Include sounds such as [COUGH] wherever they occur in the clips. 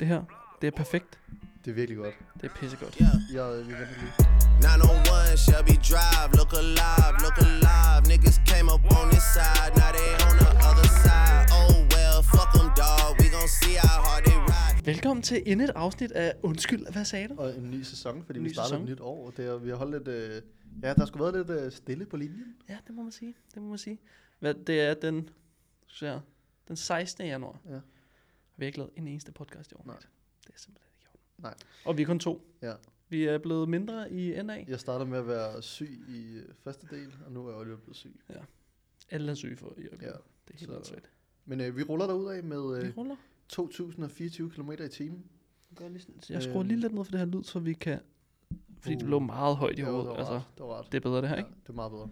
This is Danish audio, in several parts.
Det her, det er perfekt. Det er virkelig godt. Det er pissegodt. Jeg, vi venter lige. 901 Shelby Drive, look alive, look alive. Niggas came up on this side, now they on the other side. Oh well, fuck them, dog. We gon' see how hard they ride. Velkommen til endnu et afsnit af Undskyld, hvad sagde du? Og en ny sæson, fordi En vi ny starter sæson. et nyt år. Det er, vi har holdt lidt... Øh, ja, der skulle været lidt øh, stille på linjen. Ja, det må man sige. Det må man sige. Hvad, det er den, så her, den 16. januar. Ja. Vi har ikke lavet en eneste podcast i år. Nej. Det er simpelthen ikke orden. Nej. Og vi er kun to. Ja. Vi er blevet mindre i NA. Jeg startede med at være syg i øh, første del, og nu er jeg jo blevet syg. Alle er syge for i Ja. øjeblikket. Det er helt åndssvagt. Men øh, vi ruller derud af med Vi øh, ruller. 2024 km i timen. Gør lige sådan- Jeg skruer lige Øhm. lidt ned for det her lyd, så vi kan... Fordi det Uh. lå meget højt i det hovedet. var Altså, ret. Det var ret. det er bedre det her, ja, ikke? det er meget bedre.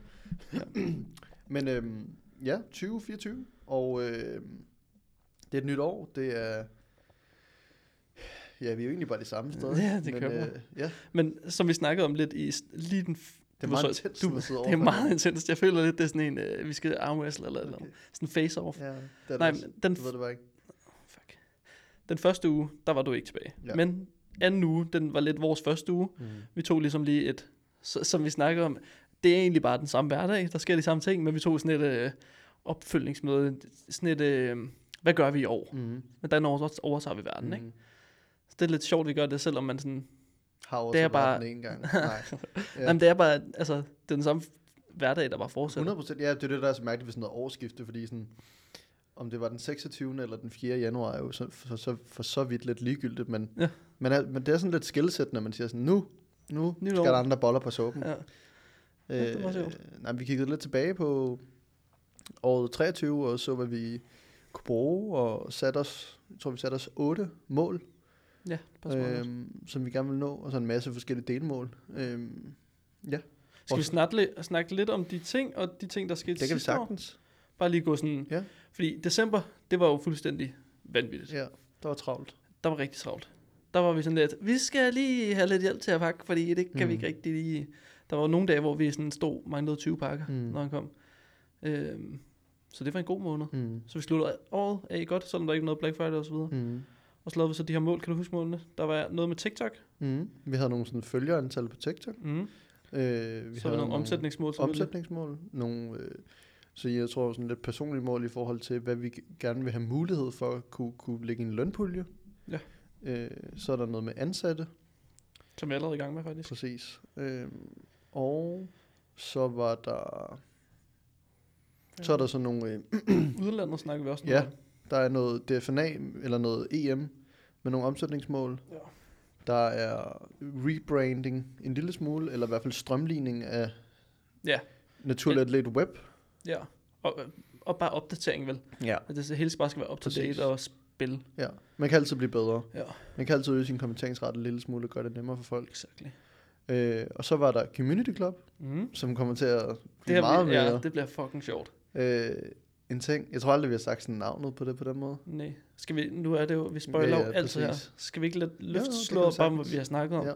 [CLEARS THROAT] Men øhm, ja, 2024. Og øhm, det er et nyt år. Det er... Ja, vi er jo egentlig bare de samme [LAUGHS] steder. Ja, det men, kører. øh, ja, Men som vi snakkede om lidt i lige den... det er meget intenst du, det er meget intenst. Jeg føler lidt, det er sådan en, øh, vi skal armwrestle eller, eller Okay. okay. sådan face-off. Ja, det Nej, det men den, Du ved det bare ikke. fuck. den første uge, der var du ikke tilbage. Ja. Men anden uge, den var lidt vores første uge. Mm. Vi tog ligesom lige et, så, som vi snakkede om, det er egentlig bare den samme hverdag, der sker de samme ting, men vi tog sådan et øh, opfølgningsmøde, sådan et, øh, hvad gør vi i år? Mm. Hvordan over- overtager vi verden, mm. ikke? Mm. Så det er lidt sjovt, vi gør det, selvom man sådan, Har også Det er bare- en gang. [LAUGHS] Nej. ja. Ja. jamen det er bare, altså, det er den samme hverdag, der bare fortsætter. 100 procent. Ja, det er det, der er så mærkeligt ved sådan noget årsskifte, fordi sådan, om det var den 26. eller den 4. januar, er jo så, for, så, for så vidt lidt ligegyldigt, men, Ja. men, er, men det er sådan lidt skældsættende, når man siger sådan, nu, nu Nyt skal år. der andre boller på suppen. Ja. Ja, det var sjovt. nej, vi kiggede lidt tilbage på året 23, og så hvad vi kunne bruge, og satte os, jeg tror vi satte os otte mål, Ja, øh, øhm, som vi gerne vil nå, og så en masse forskellige delmål. Øhm, ja, Skal vi snakke, snakke lidt om de ting, og de ting, der skete det kan vi sidste år? sagtens. Bare lige gå sådan, Ja. fordi december, det var jo fuldstændig vanvittigt. Ja, der var travlt. Der var rigtig travlt. Der var vi sådan lidt, vi skal lige have lidt hjælp til at pakke, fordi det kan mm. Mm. vi ikke rigtig lige... Der var nogle dage, hvor vi sådan stod, manglede 20 pakker, mm. Mm. når han kom. Øhm, så det var en god måned. Mm. Så vi sluttede året af godt, selvom der ikke var noget Black Friday og så videre. Mm. Og så lavede vi så de her mål, kan du huske målene? Der var noget med TikTok. Mm. Vi havde nogle sådan følgerantal på TikTok. Mm. Øh, vi Så var der nogle omsætningsmål. selvfølgelig. omsætningsmål. Nogle, øh, så jeg tror sådan lidt personlige mål i forhold til, hvad vi gerne vil have mulighed for at kunne, kunne lægge en lønpulje. Ja. Øh, så er der noget med ansatte, Som jeg er allerede i gang med, faktisk. præcis. Øh, og så var der... Så er der sådan nogle... Øh, [CLEARS THROAT] Udlandet snakker vi også Ja. noget om. der er noget DFNA eller noget EM med nogle omsætningsmål. Ja. Der er rebranding en lille smule, eller i hvert fald strømligning af Ja. Naturligt Atlet Web. Ja. Og, og bare opdatering, vel? Ja. At det hele bare skal være up to Præcis. date og spil. ja. Man kan altid blive bedre. Ja. Man kan altid øge sin kompetenceret en lille smule og gøre det nemmere for folk. Exactly. Øh, og så var der Community Club, Mm. som kommer til at Det, blive her, meget mere ja, det bliver fucking sjovt. Øh, en ting. Jeg tror aldrig, vi har sagt sådan navnet på det på den måde. Nej. Skal vi, nu er det jo, vi spoiler Ja, ja, altid her. Skal vi ikke kan slået vi bare om, hvad vi har snakket om? Ja.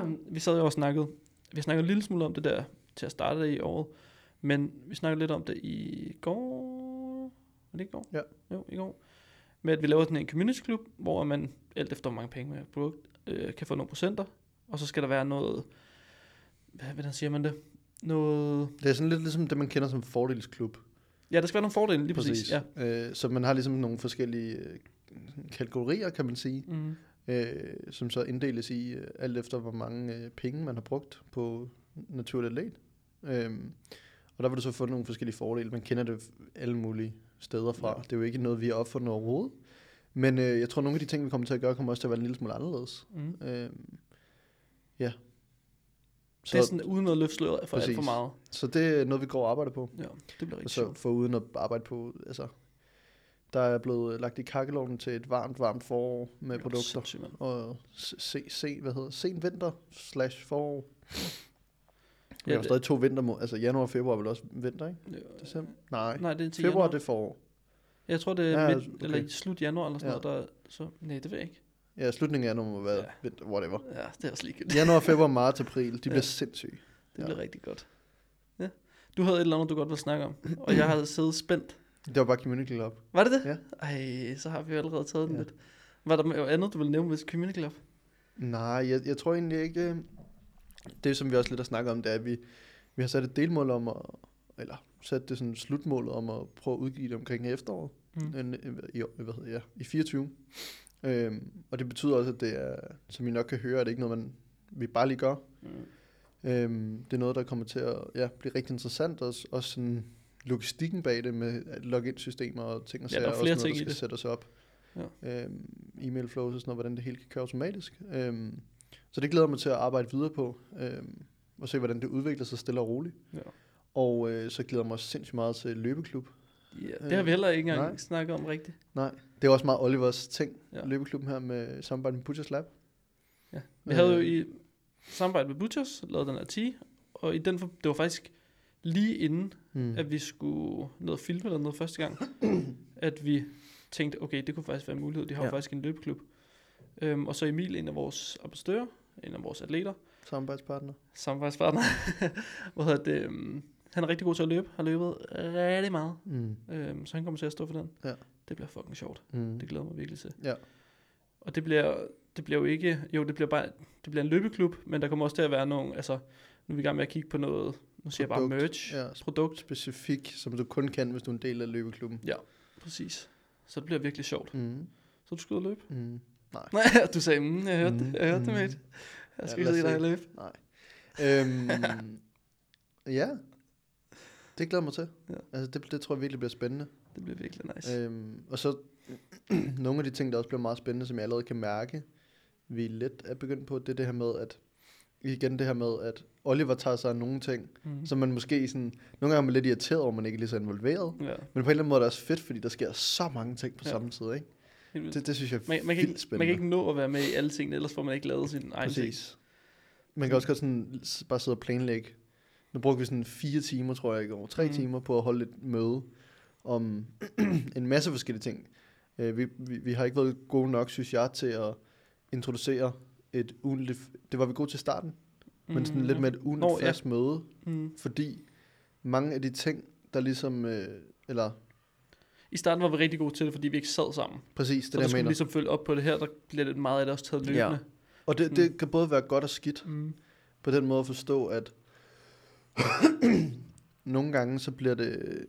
[CLEARS THROAT] vi sad jo og snakket, vi har snakket en lille smule om det der, til at starte i året. Men vi snakkede lidt om det i går. Var det i går? Ja. Jo, i går. Med at vi laver sådan en community club, hvor man alt efter hvor mange penge man har brugt, øh, kan få nogle procenter. Og så skal der være noget, hvad, hvordan siger man det? Noget, Det er sådan lidt ligesom det, man kender som fordelsklub. ja, der skal være nogle fordele, lige præcis. præcis. Ja. Øh, så man har ligesom nogle forskellige øh, kategorier, kan man sige, Mm. øh, som så inddeles i øh, alt efter, hvor mange øh, penge man har brugt på naturligt atlet. Øhm, og der vil du så få nogle forskellige fordele. Man kender det alle mulige steder fra. Ja. Det er jo ikke noget, vi har opfundet overhovedet. Men øh, jeg tror, nogle af de ting, vi kommer til at gøre, kommer også til at være en lille smule anderledes. Mm. Øhm, ja. Så, det er sådan, uden at løfte sløret for alt for meget. så det er noget, vi går og arbejder på. Ja, det bliver rigtig så sjovt. for uden at arbejde på, altså, der er blevet lagt i kakkelovnen til et varmt, varmt forår med Jo, produkter. Og se, se, hvad hedder sen vinter slash forår. Ja, har jo stadig to vintermål, altså januar og februar er vel også vinter, ikke? Ja. December? Nej, Nej, det er til februar januar. det er forår. Jeg tror, det er Ja, midt, altså, okay. eller slut januar eller sådan Ja. noget. Der, så, nej, det ved jeg ikke. Ja, slutningen af januar må være Ja. whatever. Ja, det er også ligegyldigt. Januar, februar, [LAUGHS] marts, april, de bliver Ja. sindssyge. Det Ja. bliver rigtig godt. Ja. Du havde et eller andet, du godt ville snakke om. Og jeg havde siddet spændt Det var bare Community Club. Var det det? Ja. Ej, så har vi jo allerede taget den Ja. lidt. Var der noget andet, du ville nævne med Community Club? Nej, jeg, jeg tror egentlig ikke... øh, Det, som vi også lidt har snakket om, det er, at vi, vi har sat et delmål om at... Eller sat det sådan slutmålet om at prøve at udgive det omkring efteråret. Mm. I, år- hvad hedder, ja, i 24. Øhm, og det betyder også, at det er, som I nok kan høre, at det ikke er noget, man, vi bare lige gør. Mm. Øhm, det er noget, der kommer til at ja, blive rigtig interessant. Også, også sådan logistikken bag det med login-systemer og ting og Ja, der er sager, flere også noget, der skal det. sættes op. Ja. Øhm, e-mail flows og sådan noget, hvordan det hele kan køre automatisk. Øhm, så det glæder mig til at arbejde videre på, øhm, og se, hvordan det udvikler sig stille og roligt. Ja. Og øh, så glæder jeg mig også sindssygt meget til løbeklub. Ja, det har vi heller ikke engang Nej. snakket om rigtigt. Nej, det er også meget Olivers ting, Ja. løbeklubben her med samarbejde med Butchers Lab. Ja. Vi havde jo Øh. i samarbejde med Butchers lavet den her 10, og i den, for- det var faktisk lige inden, Mm. at vi skulle ned og filme eller noget første gang, [CLEARS THROAT] at vi tænkte, okay, det kunne faktisk være en mulighed. De har ja. Faktisk en løbeklub. Øhm, og så Emil, en af vores ambassadører, en af vores atleter, Samarbejdspartner. samarbejdspartner, [LAUGHS] hvad hedder det, øhm, han er rigtig god til at løbe, har løbet rigtig meget, Mm. øhm, så han kommer til at stå for den. Ja. Det bliver fucking sjovt. Mm. Det glæder mig virkelig til. Ja. Og det bliver, det bliver jo ikke, jo det bliver bare, det bliver en løbeklub, men der kommer også til at være nogle, altså, nu er vi i gang med at kigge på noget, nu siger jeg bare Produkt. merch, Ja, produkt, specifik, som du kun kan, hvis du er en del af løbeklubben. præcis. Så det bliver virkelig sjovt. Mm. Så du skal ud og løbe? Mm. Nej, [LAUGHS] du sagde, mm, jeg hørte det, Mm, jeg hørte det, mm. mate. Jeg Ja, skal se os dig se. løbe. Øhm, [LAUGHS] ja, det glæder mig til. Ja. Altså, det, det tror jeg virkelig bliver spændende. Det bliver virkelig nice. Øhm, og så [CLEARS THROAT] nogle af de ting, der også bliver meget spændende, som jeg allerede kan mærke, vi lidt er begyndt på, det er det her med, at igen det her med, at Oliver tager sig af nogle ting, Mm. som man måske sådan, nogle gange er man lidt irriteret over, man ikke er lige så involveret. Ja, Men på en eller anden måde er det også fedt, fordi der sker så mange ting på Ja. samme tid, ikke? Det, det synes jeg er man, man, kan ikke, spændende. man kan ikke nå at være med i alle tingene, ellers får man ikke lavet sin egen ting. Præcis. Man kan også godt sådan bare sidde og planlægge. Nu brugte vi sådan fire timer, tror jeg, i går. Tre mm. timer på at holde et møde om [CLEARS THROAT] en masse forskellige ting. Uh, vi, vi, vi har ikke været gode nok, synes jeg, til at introducere et ugentligt... Det var vi gode til starten, mm. men sådan lidt med et ugentligt Nå, ja. fast møde. Mm. Fordi mange af de ting, der ligesom... Uh, eller I starten var vi rigtig gode til det, fordi vi ikke sad sammen. præcis, det så der, der skulle mener. ligesom følge op på det her, der bliver lidt meget af det også taget løbende. Ja. Og det, det kan både være godt og skidt. Mm. på den måde at forstå, at [CLEARS THROAT] nogle gange så bliver det,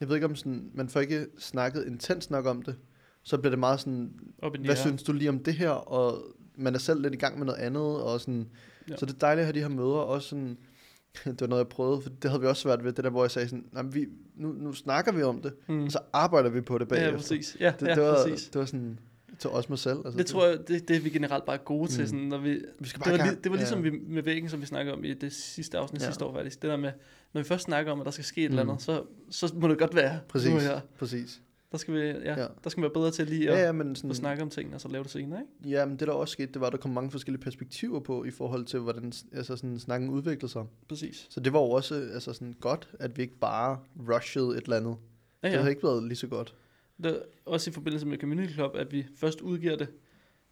jeg ved ikke om sådan, man får ikke snakket intens nok om det, så bliver det meget sådan, Op hvad her. synes du lige om det her, og man er selv lidt i gang med noget andet, og sådan, Ja. så det er dejligt at have de her møder, også sådan, [LAUGHS] det var noget, jeg prøvede, for det havde vi også svært ved, det der, hvor jeg sagde sådan, "Nå, men vi, nu, nu snakker vi om det, Mm. og så arbejder vi på det bagefter. Ja, præcis. Ja, Det, ja, det, var, præcis. det var sådan, til os mig selv. Altså, Det tror jeg, det, det er vi generelt bare gode til. Mm. Sådan, når vi, vi skal det, bare var, i gang. det var ligesom ja. vi, med væggen, som vi snakkede om i det sidste afsnit ja. Sidste år faktisk. Det der med, når vi først snakker om, at der skal ske et eller Mm. andet, så, så må det godt være. Præcis, Nu her. præcis. Der skal vi, ja, ja. Der skal vi være bedre til lige at Ja, ja, men sådan, snakke om tingene, og så lave det senere, ikke? Ja, men det der også skete, det var, at der kom mange forskellige perspektiver på, i forhold til, hvordan altså sådan, snakken udviklede sig. Præcis. Så det var jo også altså sådan, godt, at vi ikke bare rushede et eller andet. Ja, Det ja. havde ikke været lige så godt. Det er også i forbindelse med Community Club, at vi først udgiver det,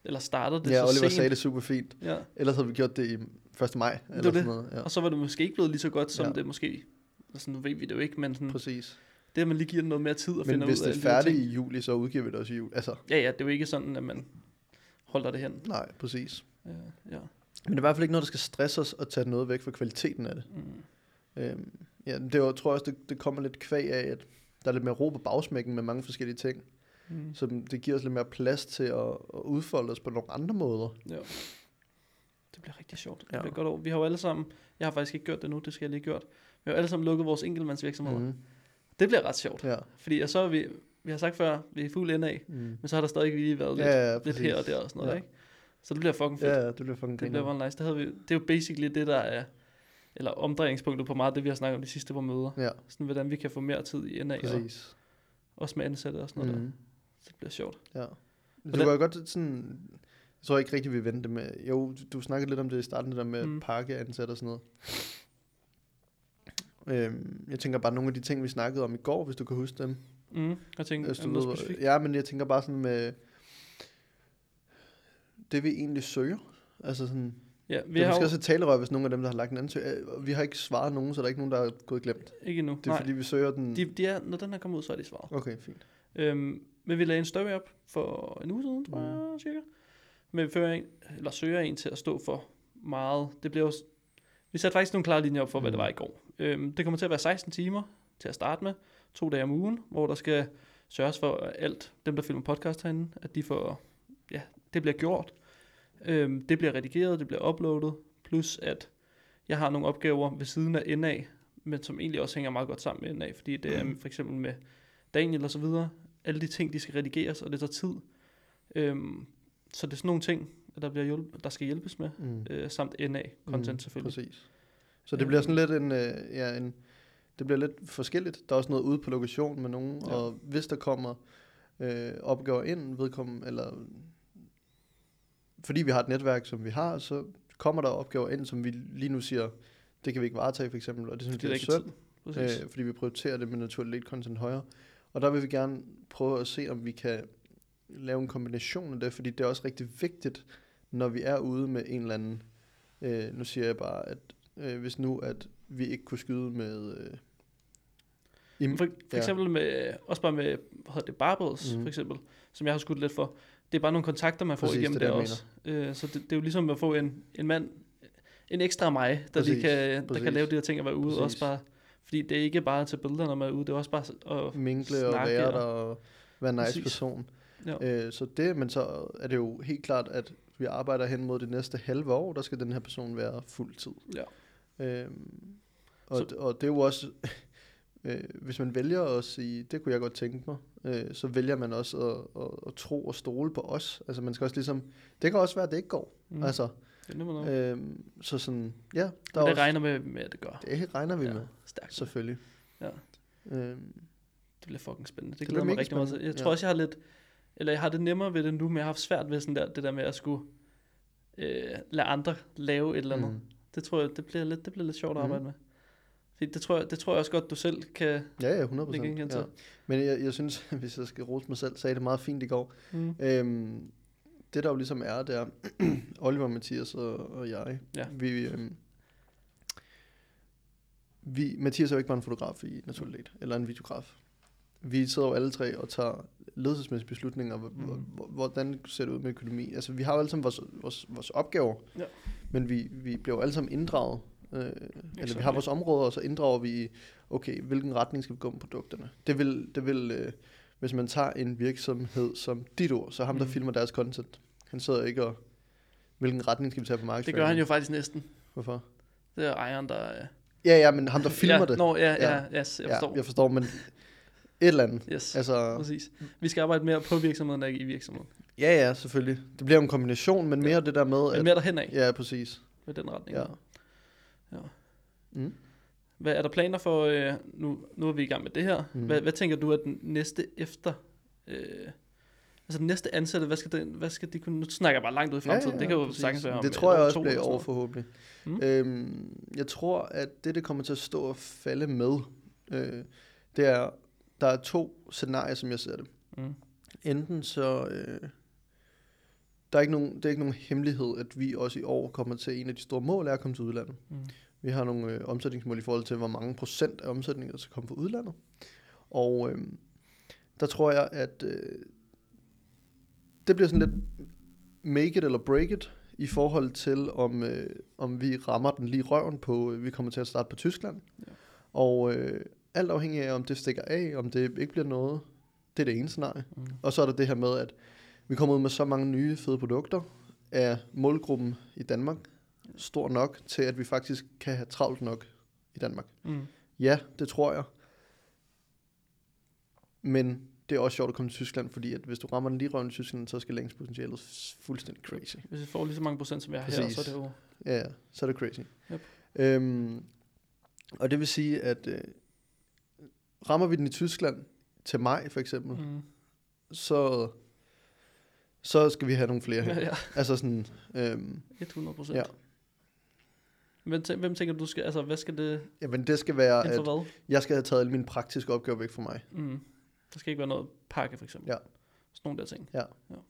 eller starter det ja, så Oliver sent. sagde det super fint. Ja. Ellers havde vi gjort det i 1. maj. Eller var sådan det. noget. Ja, Og så var det måske ikke blevet lige så godt, som ja. Det måske... Altså, nu ved vi det jo ikke, men sådan, præcis. det, at man lige giver den noget mere tid og Men finder hvis ud det af er alle de her færdigt i juli, så udgiver vi det også i juli. Altså, Ja, ja, det er jo ikke sådan, at man holder det hen. nej, præcis. Ja, ja. Men det er i hvert fald ikke noget, der skal stresse os og tage noget væk fra kvaliteten af det. Mm. Øhm, ja, det er jo, tror jeg også, det, det kommer lidt kvæg af, at der er lidt mere ro på bagsmækken med mange forskellige ting. Mm. Så det giver os lidt mere plads til at, at udfolde os på nogle andre måder. Ja. Det bliver rigtig sjovt. Det Ja. bliver godt over. Vi har jo alle sammen, jeg har faktisk ikke gjort det nu, det skal jeg lige gjort. Vi har jo alle sammen lukket vores enkeltmandsvirksomheder. Mm. Det bliver ret sjovt. Ja. Fordi og så er vi, vi har sagt før, vi er fuld ende af, Mm. men så har der stadig lige været lidt, Ja, ja, lidt her og der og sådan noget, Ja. ikke? Så det bliver fucking fedt. Ja, det bliver fucking det bliver nice. Det, havde vi, det er jo basically det, der er, eller omdrejningspunktet på meget af det, vi har snakket om de sidste par møder. Ja, Sådan, hvordan vi kan få mere tid i NA, og præcis. også med ansatte og sådan noget mm. der. Så det bliver sjovt. Ja. Du Hvordan- kan jo godt sådan... Jeg tror ikke rigtig, vi venter med... Jo, du, snakkede lidt om det i starten, det der med Mm. pakkeansat og sådan noget. Øhm, jeg tænker bare nogle af de ting, vi snakkede om i går, hvis du kan huske dem. Mm. Jeg tænker, Hvis du noget ved, specifikt? ja, men jeg tænker bare sådan med... Det vi egentlig søger. Altså sådan... Ja, vi Vi har har måske jo også et talerør, hvis nogen af dem, der har lagt en ansøgning. Vi har ikke svaret nogen, så der er ikke nogen, der er gået glemt. ikke endnu. Det er Nej, fordi, vi søger den... de, de er, når den her kommer ud, så er de svaret. Okay, fint. Øhm, men vi lagde en story op for en uge siden, tror Mm. jeg, cirka. Men vi fører en, eller søger en til at stå for meget. Det bliver s- vi satte faktisk nogle klare linjer op for, hvad det Mm. var i går. Øhm, det kommer til at være 16 timer til at starte med. To dage om ugen, hvor der skal sørges for at alt, dem der filmer podcast herinde, at de får, ja, det bliver gjort. Øhm, det bliver redigeret, det bliver uploadet. Plus at jeg har nogle opgaver ved siden af NA, men som egentlig også hænger meget godt sammen med NA, fordi det er Mm. for eksempel med Daniel og så videre, alle de ting, de skal redigeres, og det tager tid. Øhm, så det er sådan nogle ting, der, bliver hjulp- der skal hjælpes med, Mm. øh, samt NA-content mm, selvfølgelig. Præcis. Så det bliver sådan lidt en, øh, ja, en, det bliver lidt forskelligt. Der er også noget ude på lokation med nogen, ja. og hvis der kommer øh, opgaver ind, vedkommende, eller fordi vi har et netværk, som vi har, så kommer der opgaver ind, som vi lige nu siger, det kan vi ikke varetage for eksempel, og det synes vi der er synd, øh, fordi vi prioriterer det med naturligt lidt content højere. Og der vil vi gerne prøve at se, om vi kan lave en kombination af det, fordi det er også rigtig vigtigt, når vi er ude med en eller anden, øh, nu siger jeg bare, at øh, hvis nu, at vi ikke kunne skyde med... Øh, im- For, for ja. eksempel med, også bare med, hvad hedder det, Barbels, Mhm. for eksempel, som jeg har skudt lidt for. Det er bare nogle kontakter, man får Præcis, igennem det er der også. Øh, så det, det, er jo ligesom at få en, en mand, en ekstra mig, der, lige Præcis, kan, der præcis. kan lave de her ting og være ude. Præcis. Også bare, fordi det er ikke bare til billeder, når man er ude, det er også bare at minkle og være der og være en nice Præcis. person. Ja. Øh, så det, men så er det jo helt klart, at vi arbejder hen mod det næste halve år, der skal den her person være fuld tid. Ja. Øhm, og, så, og det er jo også, øh, hvis man vælger at sige, det kunne jeg godt tænke mig, øh, så vælger man også at, at, at tro og stole på os. Altså man skal også ligesom, det kan også være, at det ikke går. Mm. Mm. Altså, det er øhm, så sådan, ja, der Men er det også, regner med, med, at det gør. det regner vi ja, med, Stærkt. selvfølgelig. Ja. Øhm, Det bliver fucking spændende. Det, Det glæder mig rigtig meget spændende, Jeg ja. tror også, jeg har lidt, eller jeg har det nemmere ved det nu, men jeg har haft svært ved sådan der, det der med at skulle øh, lade andre lave et eller andet. Mm. mm. Det tror jeg, det bliver lidt, det bliver lidt sjovt at Mhm. arbejde med. Det tror, jeg, det tror jeg også godt, du selv kan Ja, ja, 100 lægge procent. Ja. Men jeg, jeg synes, [LAUGHS] hvis jeg skal rose mig selv, sagde det meget fint i går. Mm. Øhm, det der jo ligesom er, det er [CLEARS THROAT] Oliver, Mathias og, og jeg. Ja. Vi, øhm, vi, Mathias er jo ikke bare en fotograf i Naturligt, eller en videograf. Vi sidder jo alle tre og tager ledelsesmæssige beslutninger, mm. Hvordan ser det ud med økonomi. Altså vi har jo alle sammen vores, vores, vores opgaver, Ja. men vi, vi bliver jo alle sammen inddraget. Øh, eller vi har vores områder, og så inddrager vi, okay, hvilken retning skal vi gå med produkterne. Det vil, det vil øh, hvis man tager en virksomhed som dit ord, så ham, der Mhm. filmer deres content, han sidder ikke og, hvilken retning skal vi tage på Det markedsføring? gør han jo faktisk næsten. Hvorfor? Det er ejeren, der... øh, Ja, ja, men ham, der [LAUGHS] filmer ja, det. Nå, ja, ja, Ja. yes, jeg forstår. Ja, jeg forstår, men et eller andet. Yes, Altså, præcis. Vi skal arbejde mere på virksomheden, end i virksomheden. ja, ja, selvfølgelig. Det bliver en kombination, men mere det der med, Men at, mere derhen af, ja, præcis. med den retning. Ja. Ja. Mm. Hvad er der planer for, øh, nu, nu er vi i gang med det her, Mhm. hvad, hvad tænker du, at den næste efter, øh, altså den næste ansatte, hvad skal, den, hvad skal de kunne, nu snakker jeg bare langt ud i fremtiden, det kan jo præcis. sagtens være om Det et tror jeg også bliver noget. forhåbentlig. Mm. Øhm, jeg tror, at det, det kommer til at stå og falde med, øh, det er, der er to scenarier, som jeg ser det. Mm. Enten så, øh, der er ikke nogen, det er ikke nogen hemmelighed, at vi også i år kommer til en af de store mål, er at komme til udlandet. Mm. Vi har nogle øh, omsætningsmål i forhold til, hvor mange procent af omsætningen, der skal komme fra udlandet. Og øh, der tror jeg, at øh, det bliver sådan lidt make it eller break it, i forhold til, om, øh, om vi rammer den lige røven på, øh, vi kommer til at starte på Tyskland. Ja. Og øh, alt afhængig af, om det stikker af, om det ikke bliver noget, det er det ene scenarie. Mm. Og så er der det her med, at vi kommer ud med så mange nye fede produkter, er målgruppen i Danmark stor nok til, at vi faktisk kan have travlt nok i Danmark. Mm. Ja, det tror jeg. Men det er også sjovt at komme til Tyskland, fordi at hvis du rammer den lige røven i Tyskland, så skal længspotentialet s- fuldstændig crazy. Hvis vi får lige så mange procent, som jeg har her, så er det jo... Ja, så er det crazy. Yep. Øhm, og det vil sige, at øh, rammer vi den i Tyskland til maj for eksempel. Mm. så, så skal vi have nogle flere her. Ja, [LAUGHS] ja, Altså sådan, øhm, 100 procent. Ja. Hvem, tæ- hvem tænker du skal, altså hvad skal det, jamen det skal være, at hvad? jeg skal have taget alle mine praktiske opgaver væk fra mig. Mm. Der skal ikke være noget pakke, for eksempel. Ja. Sådan nogle der ting.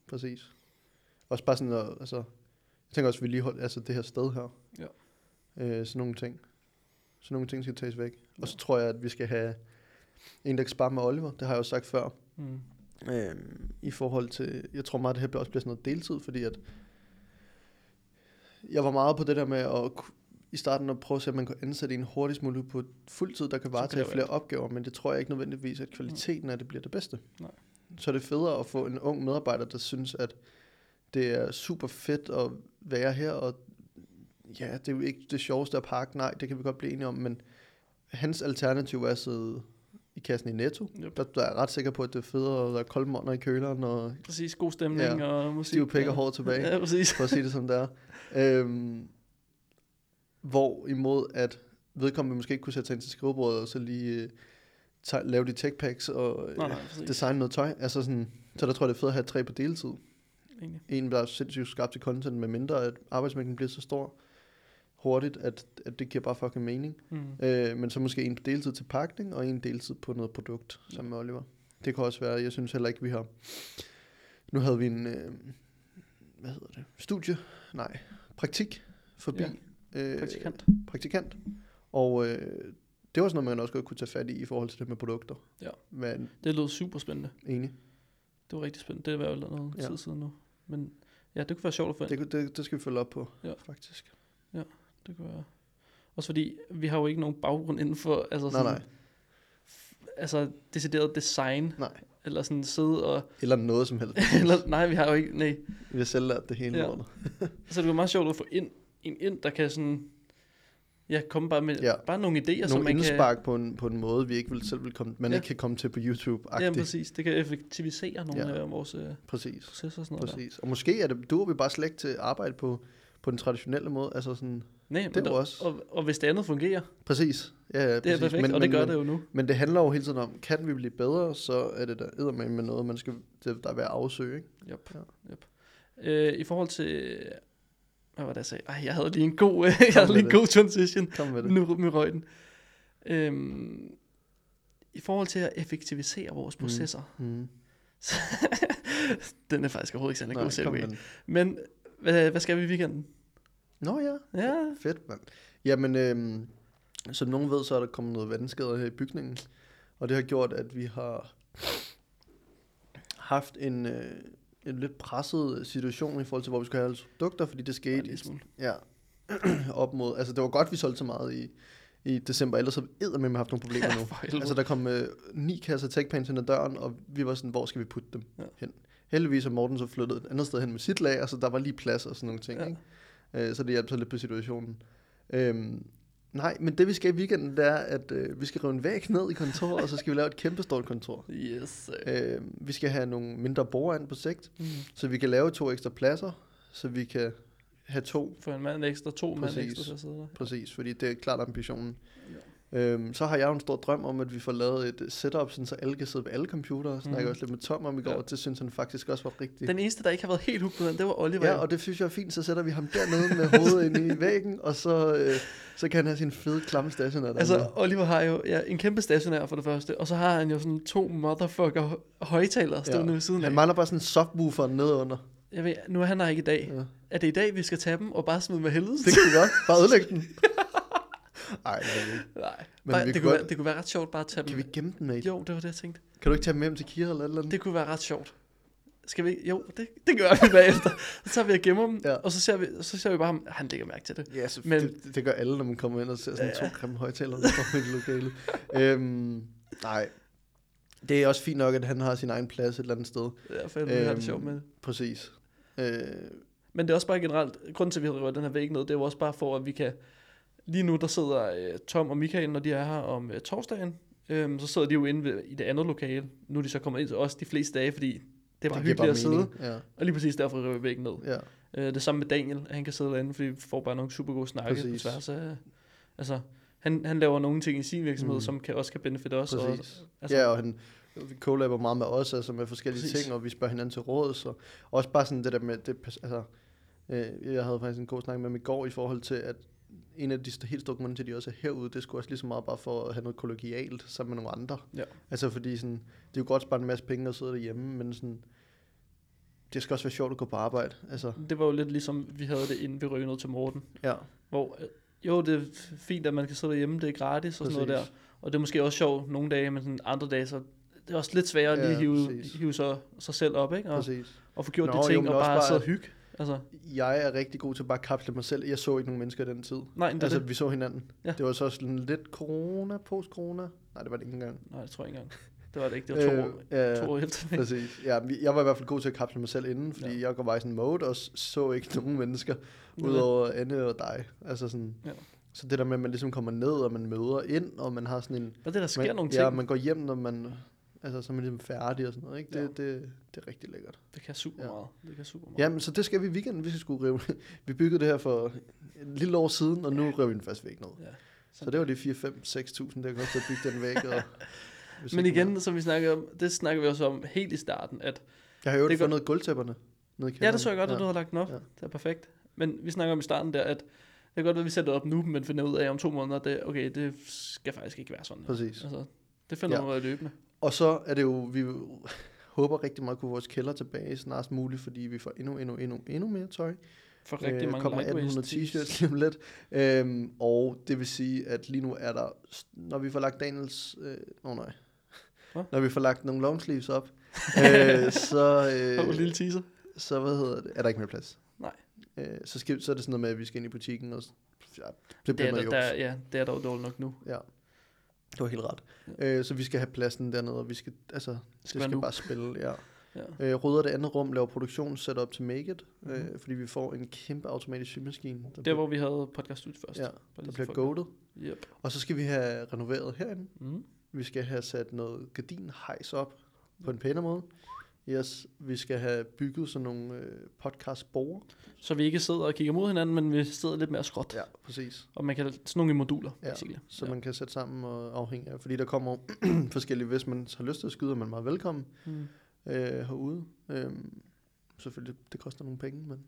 Præcis. Også bare sådan, at, altså, Jeg tænker også vedligehold, altså det her sted her. Ja. Øh, sådan nogle ting. Sådan nogle ting skal tages væk. Og så tror jeg, at vi skal have en, der kan spare med Oliver. Det har jeg jo sagt før. Mm. Øhm, I forhold til, jeg tror meget, det her bliver også bliver sådan noget deltid, fordi at jeg var meget på det der med at i starten at prøve at se, at man kunne ansætte en hurtigst muligt på fuldtid, der kan varetage flere opgaver, men det tror jeg ikke nødvendigvis, at kvaliteten af det bliver det bedste. Nej. Så er det federe at få en ung medarbejder, der synes, at det er super fedt at være her, og ja, det er jo ikke det sjoveste at pakke, nej, det kan vi godt blive enige om, men hans alternativ er at sidde i kassen i Netto. Yep. Der, der er jeg ret sikker på, at det er federe at være koldmånder i køleren og Præcis, god stemning Ja. og musik. stive pæk og og- hår tilbage, [LAUGHS] Ja, præcis. for at sige det som det er. Øhm, hvor imod at vedkommende måske ikke kunne sætte sig ind til skrivebordet og så lige øh, tage, lave de tech packs og øh, Nej, nej, præcis. designe noget tøj. Altså sådan, så der tror jeg, det er fedt at have tre på deltid. Egentlig. En, der er sindssygt skarp til content, med mindre at arbejdsmængden bliver så stor hurtigt, at, at det giver bare fucking mening. Mm. Øh, men så måske en på deltid til pakning, og en deltid på noget produkt, sammen med Oliver. Det kan også være, jeg synes heller ikke, vi har... Nu havde vi en, øh, hvad hedder det, studie? Nej, praktik forbi. Ja, øh, Praktikant. Praktikant. Og øh, det var sådan noget, man også godt kunne tage fat i, i forhold til det med produkter. Ja. Men Det lød super spændende. enig. Det var rigtig spændende. Det er jo noget Ja. tid siden nu. Men ja, det kunne være sjovt at få ind. Det, det, det skal vi følge op på, Ja. faktisk. Det kunne være... Også fordi, vi har jo ikke nogen baggrund inden for... Altså Nej, sådan, nej. Altså, decideret design. Nej. Eller sådan sidde og... Eller noget som helst. [LAUGHS] eller, nej, vi har jo ikke... Nej. Vi har selv lært det hele Ja. [LAUGHS] Så det var meget sjovt at få ind, en ind, der kan sådan... Ja, komme bare med Ja. bare nogle idéer, som Nogle man kan... indspark på, en, på en måde, vi ikke vil selv vil komme, man Ja. ikke kan komme til på YouTube. Ja, præcis. Det kan effektivisere nogle Ja. af vores øh, præcis. processer og sådan noget præcis. Og måske er det, duer vi bare slet ikke til at arbejde på, på den traditionelle måde. Altså sådan. Nej, Det men er der- også- Og, og hvis det andet fungerer, præcis. Ja, ja, det er præcis. perfekt, men, og det gør det jo nu. Men det handler jo hele tiden om, kan vi blive bedre, så er det der eddermame med noget, man skal, det, der er ved at afsøge. Ikke? Yep. Ja. Yep. Øh, I forhold til... Hvad var det, jeg sagde? Ej, jeg havde lige en god, [LAUGHS] jeg havde med lige en god transition. Kom med det. Nu med røg den. Øhm, I forhold til at effektivisere vores Mm. processer. Mm. [LAUGHS] den er faktisk overhovedet ikke særlig god med den. Men hvad, hvad skal vi i weekenden? Nå ja, Ja, fedt mand. Jamen, øhm, som nogen ved, så er der kommet noget vandskader her i bygningen. Og det har gjort, at vi har haft en, øh, en lidt presset situation i forhold til, hvor vi skulle have alle produkter, fordi det skete lille smule. Ja, [CLEARS THROAT] op mod, altså det var godt, vi solgte så meget i, i december, ellers havde vi med haft nogle problemer nu. Altså der kom øh, ni kasser TechPants ind ad døren, og vi var sådan, hvor skal vi putte dem Ja. ja. hen? Heldigvis er Morten så flyttet et andet sted hen med sit lager, så der var lige plads og sådan nogle ting, Ja. ja. ikke? Øh, så det hjalp så lidt på situationen. Øhm, nej, men det vi skal i weekenden, det er, at øh, vi skal rive en væg ned i kontoret, og så skal vi lave et kæmpe stort kontor. [LAUGHS] Yes. Øh, vi skal have nogle mindre borde ind på sigt, Mm. så vi kan lave to ekstra pladser, så vi kan have to For en mand ekstra, to mand Præcis. ekstra til at sidde der. Præcis, fordi det er klart ambitionen. Øhm, så har jeg jo en stor drøm om, at vi får lavet et setup, sådan, så alle kan sidde ved alle computere. Jeg snakker Mhm. også lidt med Tom om i går, Ja. og det synes han faktisk også var rigtigt. Den eneste, der ikke har været helt hooked det var Oliver. Ja, og det synes jeg er fint, så sætter vi ham dernede med hovedet inde i væggen, og så, øh, så kan han have sin fede, klamme stationer der. Altså, Oliver har jo ja, en kæmpe stationær for det første, og så har han jo sådan to motherfucker højtalere stående ved siden han af. mangler bare sådan en subwoofer nedenunder. Jeg ved, nu er han her ikke i dag. Ja. Er det i dag, vi skal tage dem og bare smide med helvede? Det kan vi godt. Bare ødelægge den. [LAUGHS] Ej, det ikke. Nej, Men vi det, kunne godt- være, det kunne være ret sjovt bare at tage Kan vi dem. gemme den, mate? Jo, det var det, jeg tænkte. Kan du ikke tage dem hjem til Kira eller eller andet? Det kunne være ret sjovt. Skal vi? Jo, det, det gør vi bagefter. Så tager vi og gemmer dem, Ja. og så ser, vi, så ser vi bare ham. Han lægger mærke til det. Ja, så Men- det, det gør alle, når man kommer ind og ser sådan Ja. ja. to grimme højtalere, der står i det lokale. øhm, nej, det er også fint nok, at han har sin egen plads et eller andet sted. Er derfor, vi har det Øhm, sjovt med. Præcis. Øh, Men det er også bare generelt, grunden til, at vi har rørt den her væg ned, det er jo også bare for, at vi kan... Lige nu, der sidder øh, Tom og Michael, når de er her om øh, torsdagen. Øhm, så sidder de jo inde ved, i det andet lokale. Nu er de så kommet ind til os de fleste dage, fordi det er bare hyggeligt at sidde. Ja, Og lige præcis derfor river vi væggen ned. ja. Øh, det samme med Daniel, at han kan sidde derinde, fordi vi får bare nogle super gode snakke Præcis. på tværs af... Altså, han, han laver nogle ting i sin virksomhed, mm. Som kan, også kan benefit os. Og, Præcis. altså, Ja, og han collaber meget med os, altså med forskellige Præcis. Ting, og vi spørger hinanden til råd, så også bare sådan det der med, det, altså, øh, jeg havde faktisk en god snak med dem i går i forhold til, at en af de helt store grunde til, at de også er herude, det skulle også lige så meget bare for at have noget kollegialt sammen med nogle andre. Ja. Altså fordi sådan, det er jo godt at spare en masse penge og sidde derhjemme, men sådan, det skal også være sjovt at gå på arbejde. Altså, Det var jo lidt ligesom, vi havde det, inden vi rykkede ned til Morten. ja, Hvor, øh, jo, det er fint, at man kan sidde derhjemme, det er gratis og sådan noget der. Præcis. Og det er måske også sjovt nogle dage, men sådan andre dage, så det er også lidt sværere at lige Ja, hive, præcis. hive sig, sig selv op, ikke? Og, præcis. og få gjort Nå, de jo, ting, men og bare, bare- sidde og hygge. Altså, Jeg er rigtig god til bare at kapsle mig selv. Jeg så ikke nogen mennesker i den tid. nej, det, Altså, det. vi så hinanden. Ja. Det var så sådan lidt corona, post-corona. Nej, det var det ikke engang. Nej, det tror jeg ikke engang. Det var det ikke, det var to, år, ja, to år efter. Præcis. Ja, jeg var i hvert fald god til at kapsle mig selv inden, fordi Ja. jeg var i sådan en mode, og så ikke nogen mennesker, udover Anne og dig. Altså sådan, Ja. Så det der med, at man ligesom kommer ned, og man møder ind, og man har sådan en... Hvad er det, der sker man, nogle ting? Ja, man går hjem, når man... Altså, så er man ligesom færdig og sådan noget, ikke? Det, Ja. ja. det, det er rigtig lækkert. Det kan super Ja. meget. Det kan super meget. Ja, men så det skal vi i weekenden. Vi skal sgu rive... [LAUGHS] Vi byggede det her for et lille år siden, og nu river vi den først væk ned. Ja. Så det var de 4, 5, 6.000, der kostede at bygge den væk. Og, [LAUGHS] Men igen, som vi snakker om, det snakker vi også om helt i starten, at Jeg har jo det ikke går- fundet gulvtæpperne nede i ja, kælderen. det så jeg godt, at du har lagt den op. Ja. Det er perfekt. Men vi snakker om i starten der, at det kan godt være, at vi sætter det op nu, men finder ud af om to måneder, det, okay, det skal faktisk ikke være sådan. Præcis. Altså, det finder Ja. man ud af løbende. Og så er det jo, vi håber rigtig meget at kunne få vores kælder tilbage snarest muligt, fordi vi får endnu, endnu, endnu, endnu mere tøj. For rigtig Øh, mange kommer lightweight 1800 t-shirts lige om lidt. Øhm, og det vil sige, at lige nu er der, når vi får lagt Daniels, øh, oh nej, Hvad? når vi får lagt nogle long sleeves op, [LAUGHS] øh, så, Øh. en lille teaser. så hvad hedder det, er der ikke mere plads. Nej. Øh, så, skal, så er det sådan noget med, at vi skal ind i butikken, og ja, det Det er, der, der, ja, det er dog dårligt nok nu. Ja, det var helt ret. Øh, så vi skal have pladsen dernede, og vi skal, altså, det skal, være nu. bare spille, ja. Ja. Øh, rydder det andet rum, laver produktion, setup til Make It, Mhm. øh, fordi vi får en kæmpe automatisk symaskine. Der Der, hvor vi havde podcast ud først. ja, der bliver goated. Yep. Og så skal vi have renoveret herinde. Mm. Vi skal have sat noget gardinhejs op på en pænere måde. Yes, vi skal have bygget sådan nogle øh, podcastbord. Så vi ikke sidder og kigger mod hinanden, men vi sidder lidt mere skråt. Ja, præcis. Og man kan sådan nogle moduler, Ja, basically. Så ja. man kan sætte sammen og afhænge af. Fordi der kommer [CLEARS THROAT] forskellige, hvis man har lyst til at skyde, er man meget velkommen Mm. øh, herude. Øhm, selvfølgelig, det koster nogle penge, men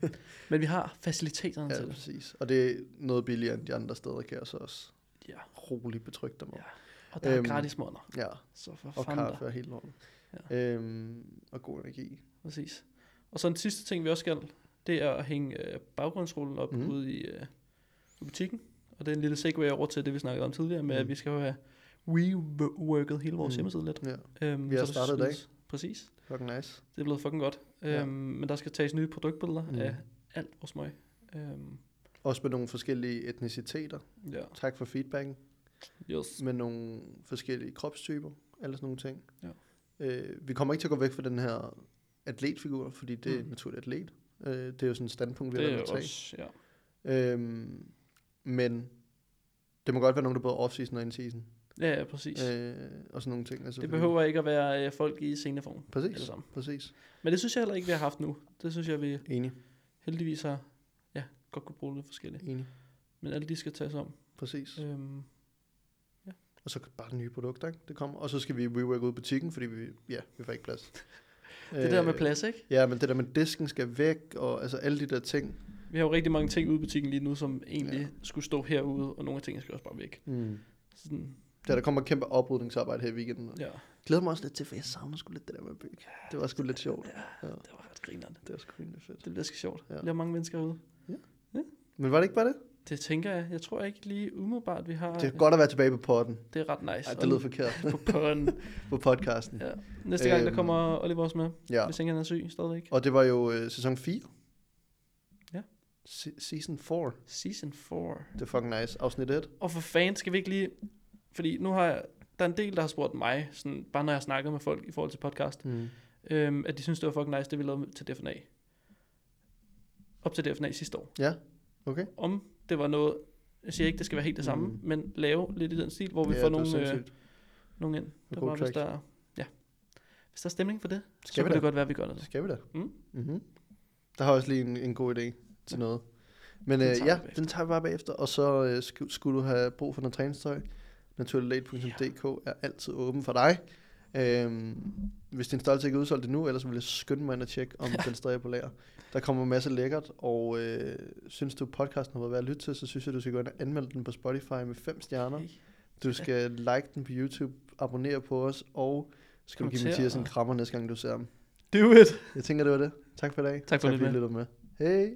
[LAUGHS] Men vi har faciliteterne ja, til det. præcis. Og det er noget billigere end de andre steder, kan jeg så også Ja. roligt betrygge dig med. Ja. Og der er Øhm, gratis måneder. Ja, Så for og kaffe og helt lorten. Ja. Øhm, og god energi. Præcis. Og så en sidste ting, vi også skal, det er at hænge øh, baggrundsrullen op Mhm. mm. ude i, øh, i butikken. Og det er en lille segue over til det, vi snakkede om tidligere, med Mhm. at vi skal jo have reworket hele vores Mhm. hjemmeside lidt. Ja, Øhm, Vi har så startet i dag. Præcis. fucking nice. Det er blevet fucking godt. Ja. Øhm, men der skal tages nye produktbilleder Mhm. af alt vores møg. Øhm, Også med nogle forskellige etniciteter. ja. Tak for feedbacken. Yes. Med nogle forskellige kropstyper. Alle sådan nogle ting. Ja. Øh, vi kommer ikke til at gå væk fra den her atletfigur, fordi det er Mm. mm. naturligt atlet. Øh, det er jo sådan et standpunkt, vi har er tage. også, ja. Øhm, men det må godt være nogen, der både er off-season og in-season. Ja, ja, præcis. Øh, og sådan nogle ting. Altså, det fordi- behøver ikke at være øh, folk i sceneform. Præcis, præcis. Men det synes jeg heller ikke, vi har haft nu. Det synes jeg, vi Enig, heldigvis har ja, godt kunne bruge lidt forskelligt. enig. Men alle de skal tages om. Præcis. Øhm, Og så bare nye produkter, ikke? Det kommer. Og så skal vi rework ud i butikken, fordi vi, ja, vi får ikke plads. [LAUGHS] det der med plads, ikke? Ja, men det der med disken skal væk, og altså alle de der ting. Vi har jo rigtig mange ting ude i butikken lige nu, som egentlig Ja. ja. skulle stå herude, og nogle af tingene skal også bare væk. Mm. Sådan, Ja, der kommer kæmpe oprydningsarbejde her i weekenden. ja. Glæder mig også lidt til, for jeg savner sgu lidt det der med at bygge. Det var sgu lidt sjovt. Ja, Ja. det var ret grinerende. Det var sgu rimelig fedt. Det bliver sgu sjovt. Ja. Ja. Der er mange mennesker ude. Men var det ikke bare det? Det tænker jeg. Jeg tror ikke lige umiddelbart, vi har... Det er godt at være tilbage på podden. Det er ret nice. Ej, det lød forkert. [LAUGHS] på pånden. på podcasten. Ja. Næste gang, der Øhm, kommer Oliver også med, Ja. hvis ikke han er syg stadigvæk. Og det var jo øh, sæson 4. Ja. Se- season 4. Season 4. Det er fucking nice. Afsnit 1. Og for fans skal vi ikke lige... Fordi nu har jeg... Der er en del, der har spurgt mig, sådan, bare når jeg snakker med folk i forhold til podcast, Mm. øhm, at de synes, det var fucking nice, det vi lavede til DFNA. Op til DFNA sidste år. Ja, okay. Om det var noget... Jeg siger ikke, det skal være helt det samme, Mm. men lave lidt i den stil, hvor vi ja, får nogle, øh, nogle ind. Der bare, hvis der, ja. hvis der er stemning for det, Skal så vi kan da? det godt være, at vi gør det. Det skal vi da. Mm. Mm-hmm. Der har også lige en, en god idé til noget. Men Den øh, ja, den tager vi bare bagefter. Og så øh, sku, skulle du have brug for noget træningstøj. Naturliglat.dk er altid åben for dig. Øhm, hvis din stolte ikke er udsolgt endnu, ellers vil jeg skynde mig ind og tjekke, om [LAUGHS] den stadig er på lager. Der kommer en masse lækkert, og øh, synes du podcasten har været værd at lytte til, så synes jeg, du skal gå ind og anmelde den på Spotify med fem stjerner. Du skal like den på YouTube, abonnere på os, og skal du give Mathias en krammer næste gang, du ser ham. Do it. Jeg tænker, det var det. Tak for i dag. Tak for tak lidt fordi I med. lyttede med. Hej.